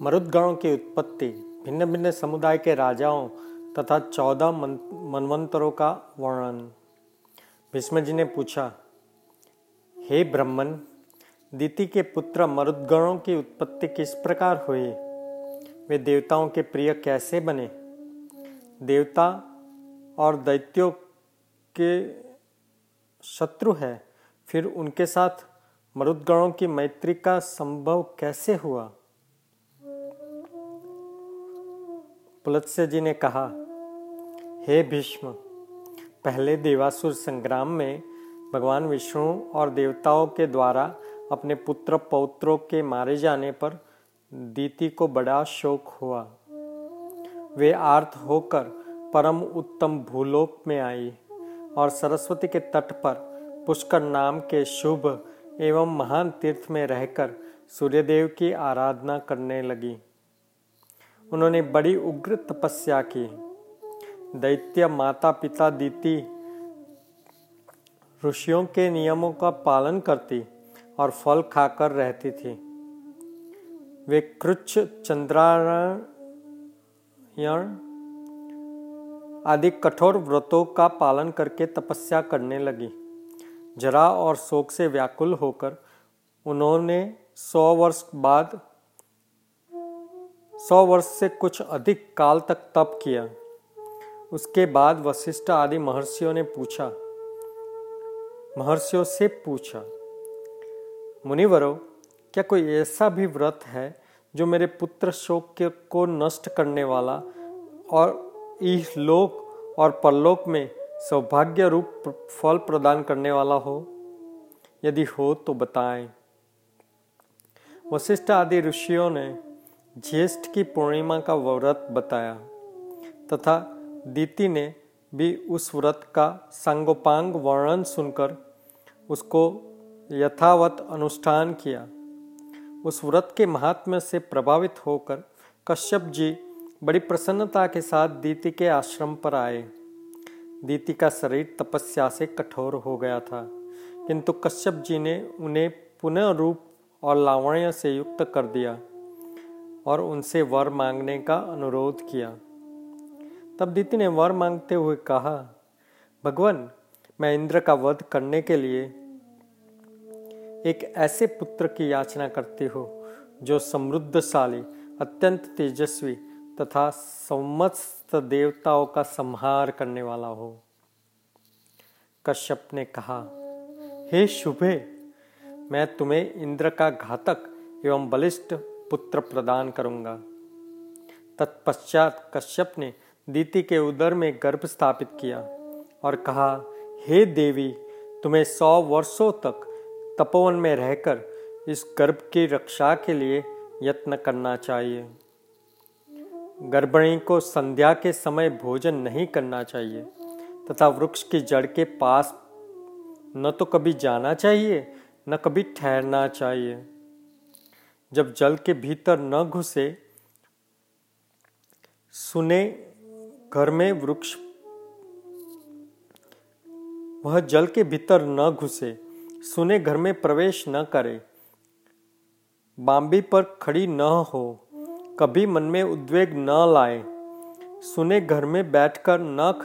मरुदगणों की उत्पत्ति भिन्न भिन्न समुदाय के राजाओं तथा चौदह मनवंतरों का वर्णन। भीष्म जी ने पूछा, हे ब्रह्मन दीति के पुत्र मरुदगणों की उत्पत्ति किस प्रकार हुई? वे देवताओं के प्रिय कैसे बने? देवता और दैत्यों के शत्रु है, फिर उनके साथ मरुदगणों की मैत्री का संभव कैसे हुआ? पुलत्स्य जी ने कहा, हे भीष्म, पहले देवासुर संग्राम में भगवान विष्णु और देवताओं के द्वारा अपने पुत्र पौत्रों के मारे जाने पर दीति को बड़ा शोक हुआ। वे आर्थ होकर परम उत्तम भूलोक में आई और सरस्वती के तट पर पुष्कर नाम के शुभ एवं महान तीर्थ में रहकर सूर्यदेव की आराधना करने लगी। उन्होंने बड़ी उग्र तपस्या की। दैत्य माता पिता दीति। ऋषियों के नियमों का पालन करती और फल खाकर रहती थी। वे कृच्छ, चंद्रायण आदि कठोर व्रतों का पालन करके तपस्या करने लगी। जरा और शोक से व्याकुल होकर उन्होंने सौ वर्ष बाद सौ वर्ष से कुछ अधिक काल तक तप किया। उसके बाद वशिष्ठ आदि महर्षियों ने पूछा। महर्षियों से पूछा, मुनिवरों, क्या कोई ऐसा भी व्रत है जो मेरे पुत्र शोक के, को नष्ट करने वाला और इस लोक और परलोक में सौभाग्य रूप फल प्रदान करने वाला हो? यदि हो तो बताएँ। वशिष्ठ आदि ऋषियों ने ज्येष्ठ की पूर्णिमा का व्रत बताया, तथा दीति ने भी उस व्रत का सांगोपांग वर्णन सुनकर उसको यथावत अनुष्ठान किया। उस व्रत के महात्म्य से प्रभावित होकर कश्यप जी बड़ी प्रसन्नता के साथ दीति के आश्रम पर आए। दीति का शरीर तपस्या से कठोर हो गया था, किंतु कश्यप जी ने उन्हें पुनः रूप और लावण्य से युक्त कर दिया। और उनसे वर मांगने का अनुरोध किया। तब दीति ने वर मांगते हुए कहा, भगवान, मैं इंद्र का वध करने के लिए एक ऐसे पुत्र की याचना करती हूँ, जो समृद्धशाली, अत्यंत तेजस्वी तथा समस्त देवताओं का संहार करने वाला हो। कश्यप ने कहा, हे शुभे, मैं तुम्हें इंद्र का घातक एवं बलिष्ठ पुत्र प्रदान करूँगा। तत्पश्चात कश्यप ने दीति के उदर में गर्भ स्थापित किया और कहा, हे देवी, तुम्हें सौ वर्षों तक तपोवन में रहकर इस गर्भ की रक्षा के लिए यत्न करना चाहिए। गर्भिणी को संध्या के समय भोजन नहीं करना चाहिए तथा वृक्ष की जड़ के पास न तो कभी जाना चाहिए, न कभी ठहरना चाहिए। जब जल के भीतर न घुसे, सुने घर में वृक्ष, वह जल के भीतर न घुसे, सुने घर में प्रवेश न करे बाम्बी पर खड़ी न हो, कभी मन में उद्वेग न लाए, सुने घर में बैठकर नख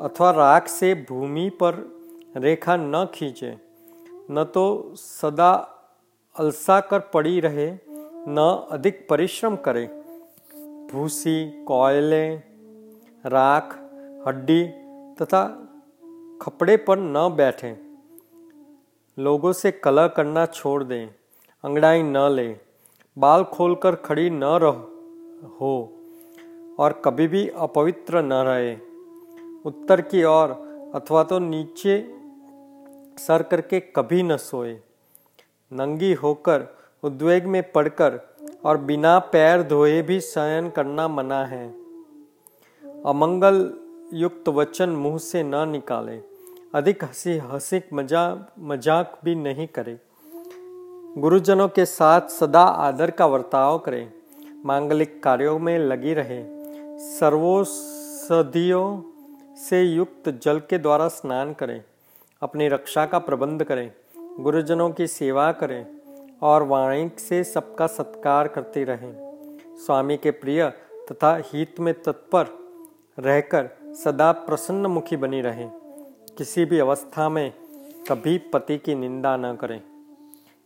अथवा राख से भूमि पर रेखा न खींचे, न तो सदा अलसा कर पड़ी रहे, न अधिक परिश्रम करे। भूसी, कोयले, राख, हड्डी तथा खपड़े पर न बैठे। लोगों से कलह करना छोड़ दें, अंगड़ाई न ले। बाल खोलकर खड़ी न रह, हो, और कभी भी अपवित्र न रहे। उत्तर की ओर, अथवा तो नीचे सर करके कभी न सोए। नंगी होकर, उद्वेग में पड़कर और बिना पैर धोए भी शयन करना मना है। अमंगल युक्त वचन मुँह से न निकाले। अधिक हँसी, हंसिक मज़ा, मज़ाक भी नहीं करे। गुरुजनों के साथ सदा आदर का वर्ताव करें। मांगलिक कार्यों में लगी रहे। सर्वोषधियों से युक्त जल के द्वारा स्नान करें। अपनी रक्षा का प्रबंध करें। गुरुजनों की सेवा करें और वाणी से सबका सत्कार करते रहे। स्वामी के प्रिय तथा हित में तत्पर रहकर सदा प्रसन्न मुखी बनी रहे। किसी भी अवस्था में कभी पति की निंदा न करें।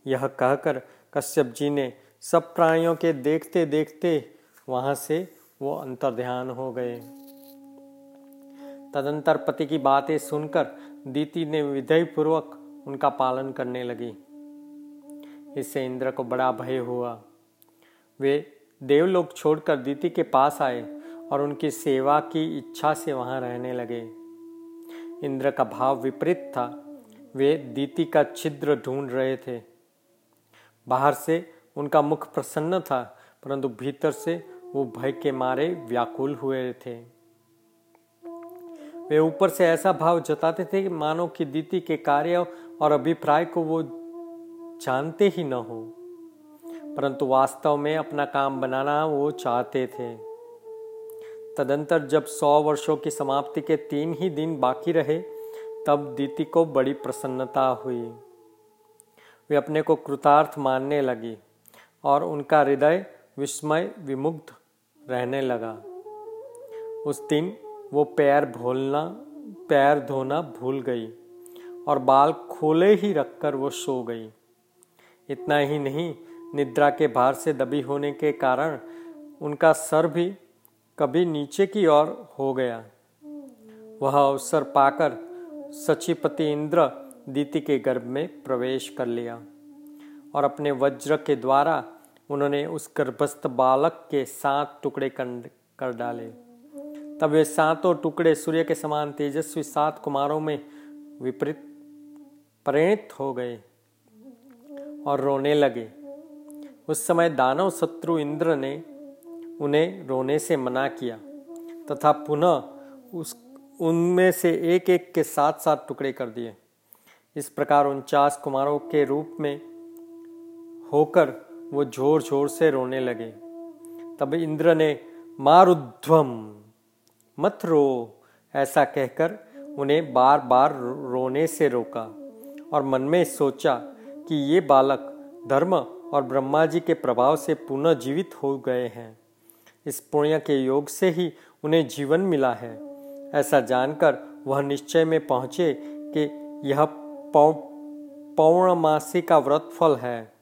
यह कहकर कश्यप जी ने सब प्राणियों के देखते देखते वहाँ से वो अंतर्ध्यान हो गए। तदंतर पति की बातें सुनकर दीति ने विधेय पूर्वक उनका पालन करने लगी। इससे इंद्र को बड़ा भय हुआ। वे देवलोक छोड़कर दीति के पास आए और उनकी सेवा की इच्छा से वहाँ रहने लगे। इंद्र का भाव विपरीत था। वे दीति का छिद्र ढूंढ रहे थे। बाहर से उनका मुख प्रसन्न था, परंतु भीतर से वो भय के मारे व्याकुल हुए थे। वे ऊपर से ऐसा भाव जताते थे कि मानो कि दीति के कार्य और अभिप्राय को वो जानते ही न हो। परंतु वास्तव में अपना काम बनाना वो चाहते थे। तदंतर जब सौ वर्षों की समाप्ति के तीन ही दिन बाकी रहे, तब दीति को बड़ी प्रसन्नता हुई। वे अपने को कृतार्थ मानने लगी और उनका हृदय विस्मय विमुग्ध रहने लगा। उस दिन वो पैर भोलना, पैर धोना भूल गई। और बाल खोले ही रखकर वो सो गई। इतना ही नहीं, निद्रा के भार से दबी होने के कारण उनका सर भी कभी नीचे की ओर हो गया। वह अवसर पाकर सचिपति इंद्र दीति के गर्भ में प्रवेश कर लिया और अपने वज्र के द्वारा उन्होंने उस गर्भस्थ बालक के सात टुकड़े कर डाले। तब वे सातों टुकड़े सूर्य के समान तेजस्वी सात कुमारों में विपरीत परिणित हो गए और रोने लगे। उस समय दानव शत्रु इंद्र ने उन्हें रोने से मना किया तथा पुनः उस, उनमें से एक एक के साथ साथ टुकड़े कर दिए। इस प्रकार उनचास कुमारों के रूप में होकर वो ज़ोर ज़ोर से रोने लगे। तब इंद्र ने, मारुध्वम, मत रो, ऐसा कहकर उन्हें बार बार रोने से रोका। और मन में सोचा कि ये बालक धर्म और ब्रह्मा जी के प्रभाव से पुनः जीवित हो गए हैं। इस पुण्य के योग से ही उन्हें जीवन मिला है। ऐसा जानकर वह निश्चय में पहुँचे कि यह पौर्णमासी का व्रत फल है।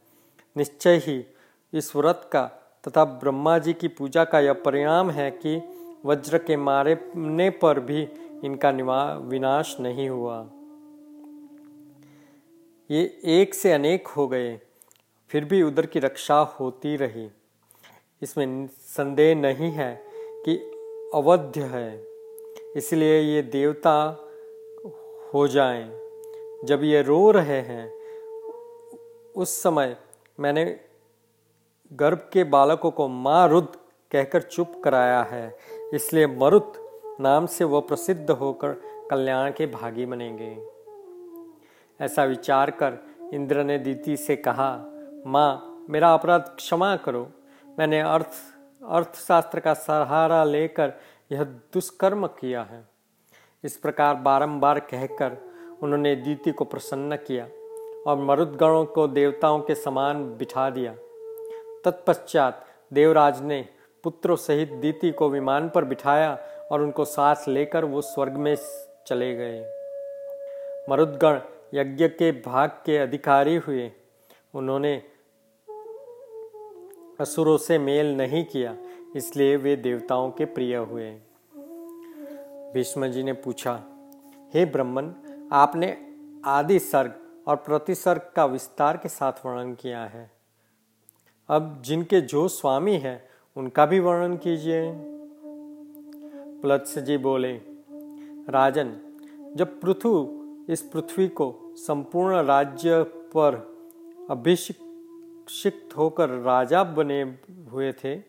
निश्चय ही इस व्रत का तथा ब्रह्मा जी की पूजा का यह परिणाम है कि वज्र के मारने पर भी इनका निवा, विनाश नहीं हुआ। ये एक से अनेक हो गए, फिर भी उधर की रक्षा होती रही। इसमें संदेह नहीं है कि अवध्य है, इसलिए ये देवता हो जाएँ। जब ये रो रहे हैं, उस समय मैंने गर्भ के बालकों को मारुद कहकर चुप कराया है, इसलिए मरुत नाम से वह प्रसिद्ध होकर कल्याण के भागी बनेंगे। ऐसा विचार कर इंद्र ने दीति से कहा, माँ, मेरा अपराध क्षमा करो। मैंने अर्थ, अर्थशास्त्र का सहारा लेकर यह दुष्कर्म किया है। इस प्रकार बारंबार कहकर उन्होंने दीति को प्रसन्न किया और मरुदगणों को देवताओं के समान बिठा दिया। तत्पश्चात देवराज ने पुत्रों सहित दीति को विमान पर बिठाया और उनको साथ लेकर वो स्वर्ग में चले गए। मरुदगण यज्ञ के भाग के अधिकारी हुए। उन्होंने असुरों से मेल नहीं किया, इसलिए वे देवताओं के प्रिय हुए। भीष्म जी ने पूछा, हे ब्रह्मन, आपने आदि सर्ग और प्रतिसर्ग का विस्तार के साथ वर्णन किया है। अब जिनके जो स्वामी है, उनका भी वर्णन कीजिए। प्लत्स जी बोले, राजन, जब पृथु इस पृथ्वी को संपूर्ण राज्य पर अभिषिक्त होकर राजा बने हुए थे।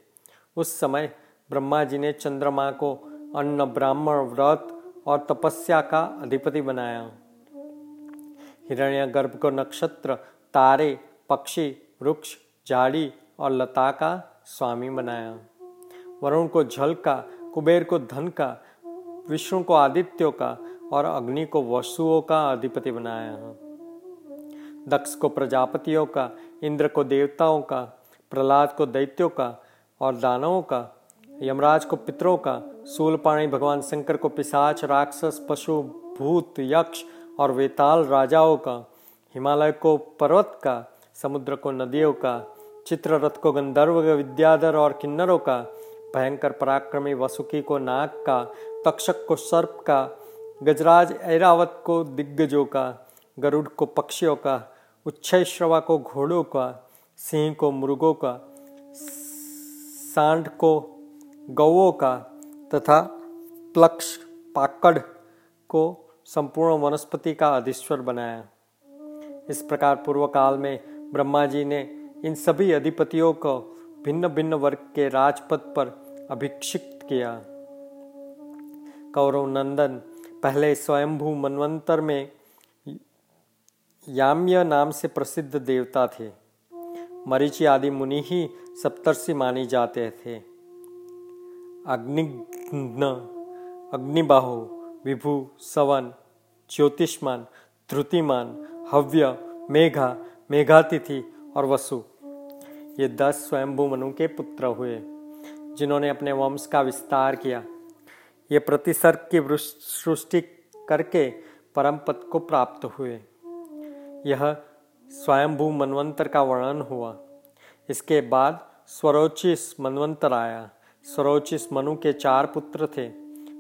उस समय ब्रह्मा जी ने चंद्रमा को अन्न, ब्राह्मण, व्रत और तपस्या का अधिपति बनाया। हिरण्य गर्भ को नक्षत्र, तारे, पक्षी, वृक्ष, झाड़ी और लता का स्वामी बनाया। वरुण को जल का, कुबेर को धन का, विष्णु को आदित्यों का और अग्नि को वसुओं का अधिपति बनाया है। दक्ष को प्रजापतियों का, इंद्र को देवताओं का, प्रहलाद को दैत्यों का और दानवों का, यमराज को पितरों का, सूलपाणी भगवान शंकर को पिशाच, राक्षस, पशु, भूत, यक्ष और वेताल राजाओं का, हिमालय को पर्वत का, समुद्र को नदियों का, चित्ररथ को गंधर्व, विद्याधर और किन्नरों का, भयंकर पराक्रमी वसुकी को नाग का, तक्षक को सर्प का गजराज ऐरावत को दिग्गजों का, गरुड़ को पक्षियों का उच्छ्रवा को घोड़ों का, सिंह को मुर्गों का, सांड को गौओं का तथा प्लक्ष पाकड़ को संपूर्ण वनस्पति का अधीश्वर बनाया। इस प्रकार पूर्व काल में ब्रह्मा जी ने इन सभी अधिपतियों को भिन्न भिन्न वर्ग के राजपद पर अभिक्षित किया। कौरव नंदन पहले स्वयंभू मनवंतर में याम्य नाम से प्रसिद्ध देवता थे। मरीचि आदि मुनि ही सप्तर्षि मानी जाते थे। अग्निघ्न अग्निबाहु, विभु, सवन, ज्योतिष्मान ध्रुतिमान हव्य, मेघा, मेघातिथि और वसु, ये दस स्वयंभू मनु के पुत्र हुए, जिन्होंने अपने वंश का विस्तार किया। ये प्रतिसर्ग की सृष्टि करके परम पद को प्राप्त हुए। यह स्वयंभू मनवंतर का वर्णन हुआ। इसके बाद स्वरोचिस मनवंतर आया। स्वरोचिस मनु के चार पुत्र थे,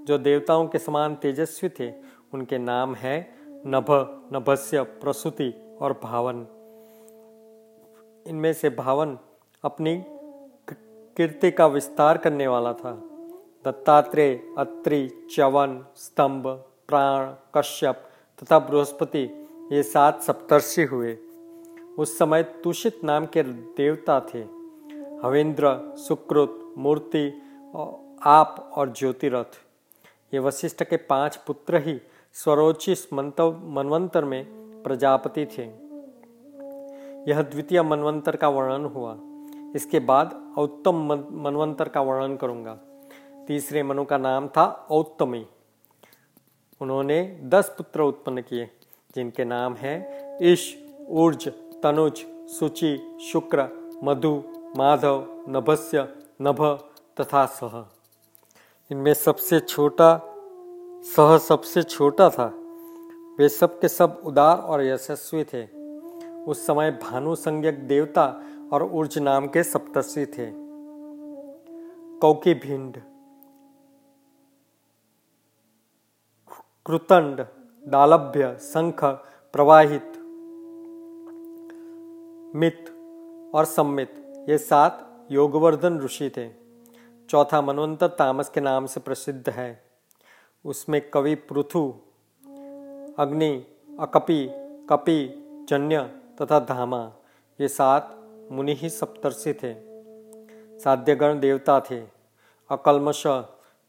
जो देवताओं के समान तेजस्वी थे। उनके नाम है नभ, नभस्य, प्रसूति और भावन। इनमें से भावन अपनी कीर्ति का विस्तार करने वाला था। दत्तात्रेय, अत्रि, च्यवन, स्तंभ, प्राण, कश्यप तथा बृहस्पति ये सात सप्तर्षि हुए। उस समय तुषित नाम के देवता थे। हवेंद्र, सुकृत, मूर्ति आप और ज्योतिरथ। ये वशिष्ठ के पाँच पुत्र ही स्वरोचिस मनवंतर में प्रजापति थे। यह द्वितीय मनवंतर का वर्णन हुआ। इसके बाद औत्तम मनवंतर का वर्णन करूँगा। तीसरे मनु का नाम था औत्तमी। उन्होंने दस पुत्र उत्पन्न किए, जिनके नाम हैं ईश, ऊर्ज, तनुज, सुचि, शुक्र, मधु, माधव, नभस्य, नभ तथा सह। इनमें सबसे छोटा, सह सबसे छोटा था। वे सब के सब उदार और यशस्वी थे। उस समय भानु संज्ञक देवता और ऊर्ज नाम के सप्तर्षि थे। कौकी भिंड कृतंड, दालभ्य, शंख, प्रवाहित, मित और सम्मित, ये सात योगवर्धन ऋषि थे। चौथा मनवंतर तामस के नाम से प्रसिद्ध है। उसमें कवि पृथु, अग्नि, अकपि, कपि, जन्य तथा धामा, ये सात मुनि ही सप्तर्षि थे। साध्यगण देवता थे। अकलमश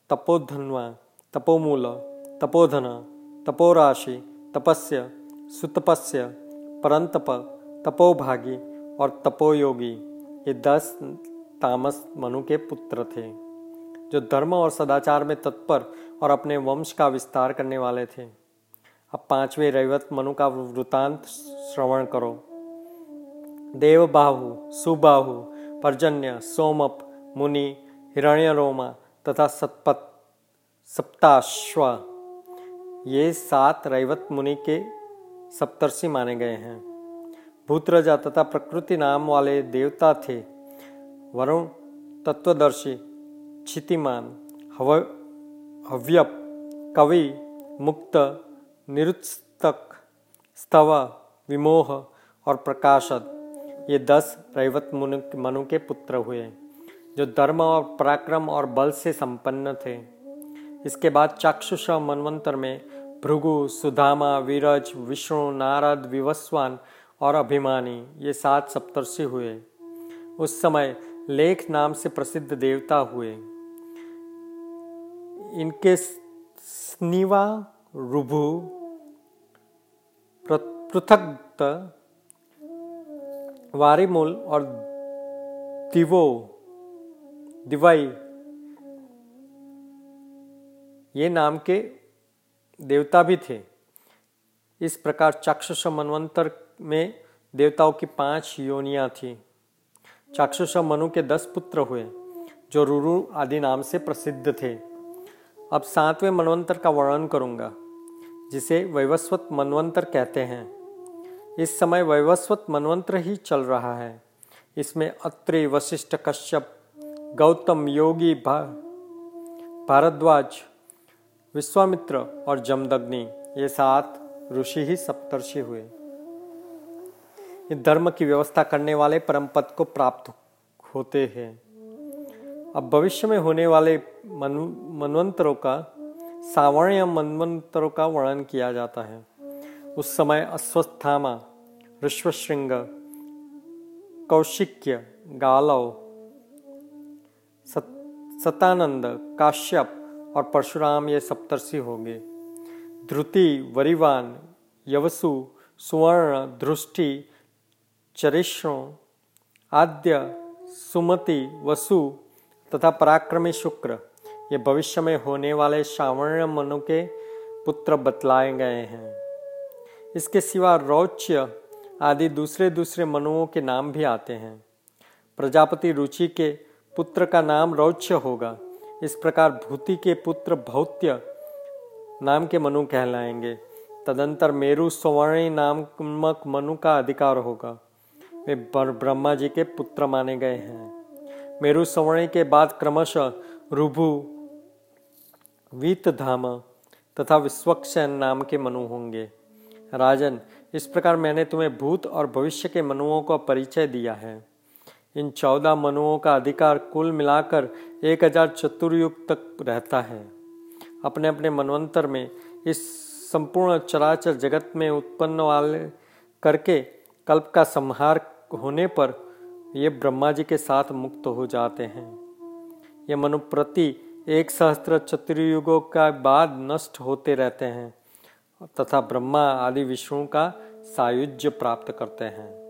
तपोधन्वा, तपोमूल तपोधन, तपोराशि, तपस्य, सुतपस्य, परंतप, तपोभागी और तपोयोगी, ये दस तामस मनु के पुत्र थे, जो धर्म और सदाचार में तत्पर और अपने वंश का विस्तार करने वाले थे। अब पाँचवें रैवत मनु का वृतांत श्रवण करो। देवबाहु, सुबाहु, पर्जन्य, सोमप, मुनि, हिरण्यरोमा तथा सतपत, सप्ताश्व। ये सात रैवत मुनि के सप्तर्षि माने गए हैं। भूतरजा तथा प्रकृति नाम वाले देवता थे। वरुण तत्वदर्शी, क्षितिमान, हव, हव्यप, कवि, मुक्त निरुत्स्तक स्तव, विमोह और प्रकाशद। ये दस रैवत मनु के पुत्र हुए, जो धर्म और पराक्रम और बल से संपन्न थे। इसके बाद चाक्षुष मनवंतर में भृगु, सुधामा, वीरज, विष्णु, नारद, विवस्वान और अभिमानी ये सात सप्तर्षि हुए। उस समय लेख नाम से प्रसिद्ध देवता हुए। इनके स्निवा, रुभु पृथक वारिमूल और दिवो, दिवाई ये नाम के देवता भी थे। इस प्रकार चाक्षुष मनवंतर में देवताओं की पाँच योनियाँ थी। चाक्षुष मनु के दस पुत्र हुए जो रुरु आदि नाम से प्रसिद्ध थे। अब सातवें मनवंतर का वर्णन करूँगा जिसे वैवस्वत मनवंतर कहते हैं। इस समय वैवस्वत मनवंतर ही चल रहा है। इसमें अत्रि वशिष्ठ कश्यप गौतम योगी भा, भारद्वाज विश्वामित्र और जमदग्नि ये सात ऋषि ही सप्तर्षि हुए। धर्म की व्यवस्था करने वाले परम पद को प्राप्त होते हैं। अब भविष्य में होने वाले मन, मनवंतरों का सावर्ण मनवंतरों का वर्णन किया जाता है। उस समय अश्वस्थामा ऋष्वशृंग कौशिक्य गालव सत, सतानंद काश्यप और परशुराम ये सप्तर्षि होंगे। ध्रुति वरिवान, यवसु, सुवर्ण दृष्टि चरिष्णु आद्य, सुमति, वसु तथा पराक्रमी शुक्र ये भविष्य में होने वाले श्रावण मनु के पुत्र बतलाए गए हैं। इसके सिवा रौच्य आदि दूसरे दूसरे मनुओं के नाम भी आते हैं। प्रजापति रुचि के पुत्र का नाम रौच्य होगा। इस प्रकार भूति के पुत्र भौत्य नाम के मनु कहलाएँगे। तदंतर मेरु स्वर्णी नामक मनु का अधिकार होगा। वे ब्रह्मा जी के पुत्र माने गए हैं। मेरु सवर्ण के बाद क्रमशः रुभु, वीतधाम तथा विश्वक्षन नाम के मनु होंगे। राजन, इस प्रकार मैंने तुम्हें भूत और भविष्य के मनुओं का परिचय दिया है। इन चौदह मनुओं का अधिकार कुल मिलाकर एक हज़ार चतुर्युग तक रहता है। अपने अपने मनवंतर में इस संपूर्ण चराचर जगत में उत्पन्न वाले करके कल्प का संहार होने पर ये ब्रह्मा जी के साथ मुक्त हो जाते हैं। ये मनुप्रति एक सहस्त्र चतुर्युगों का बाद नष्ट होते रहते हैं तथा ब्रह्मा आदि विष्णु का सायुज्य प्राप्त करते हैं।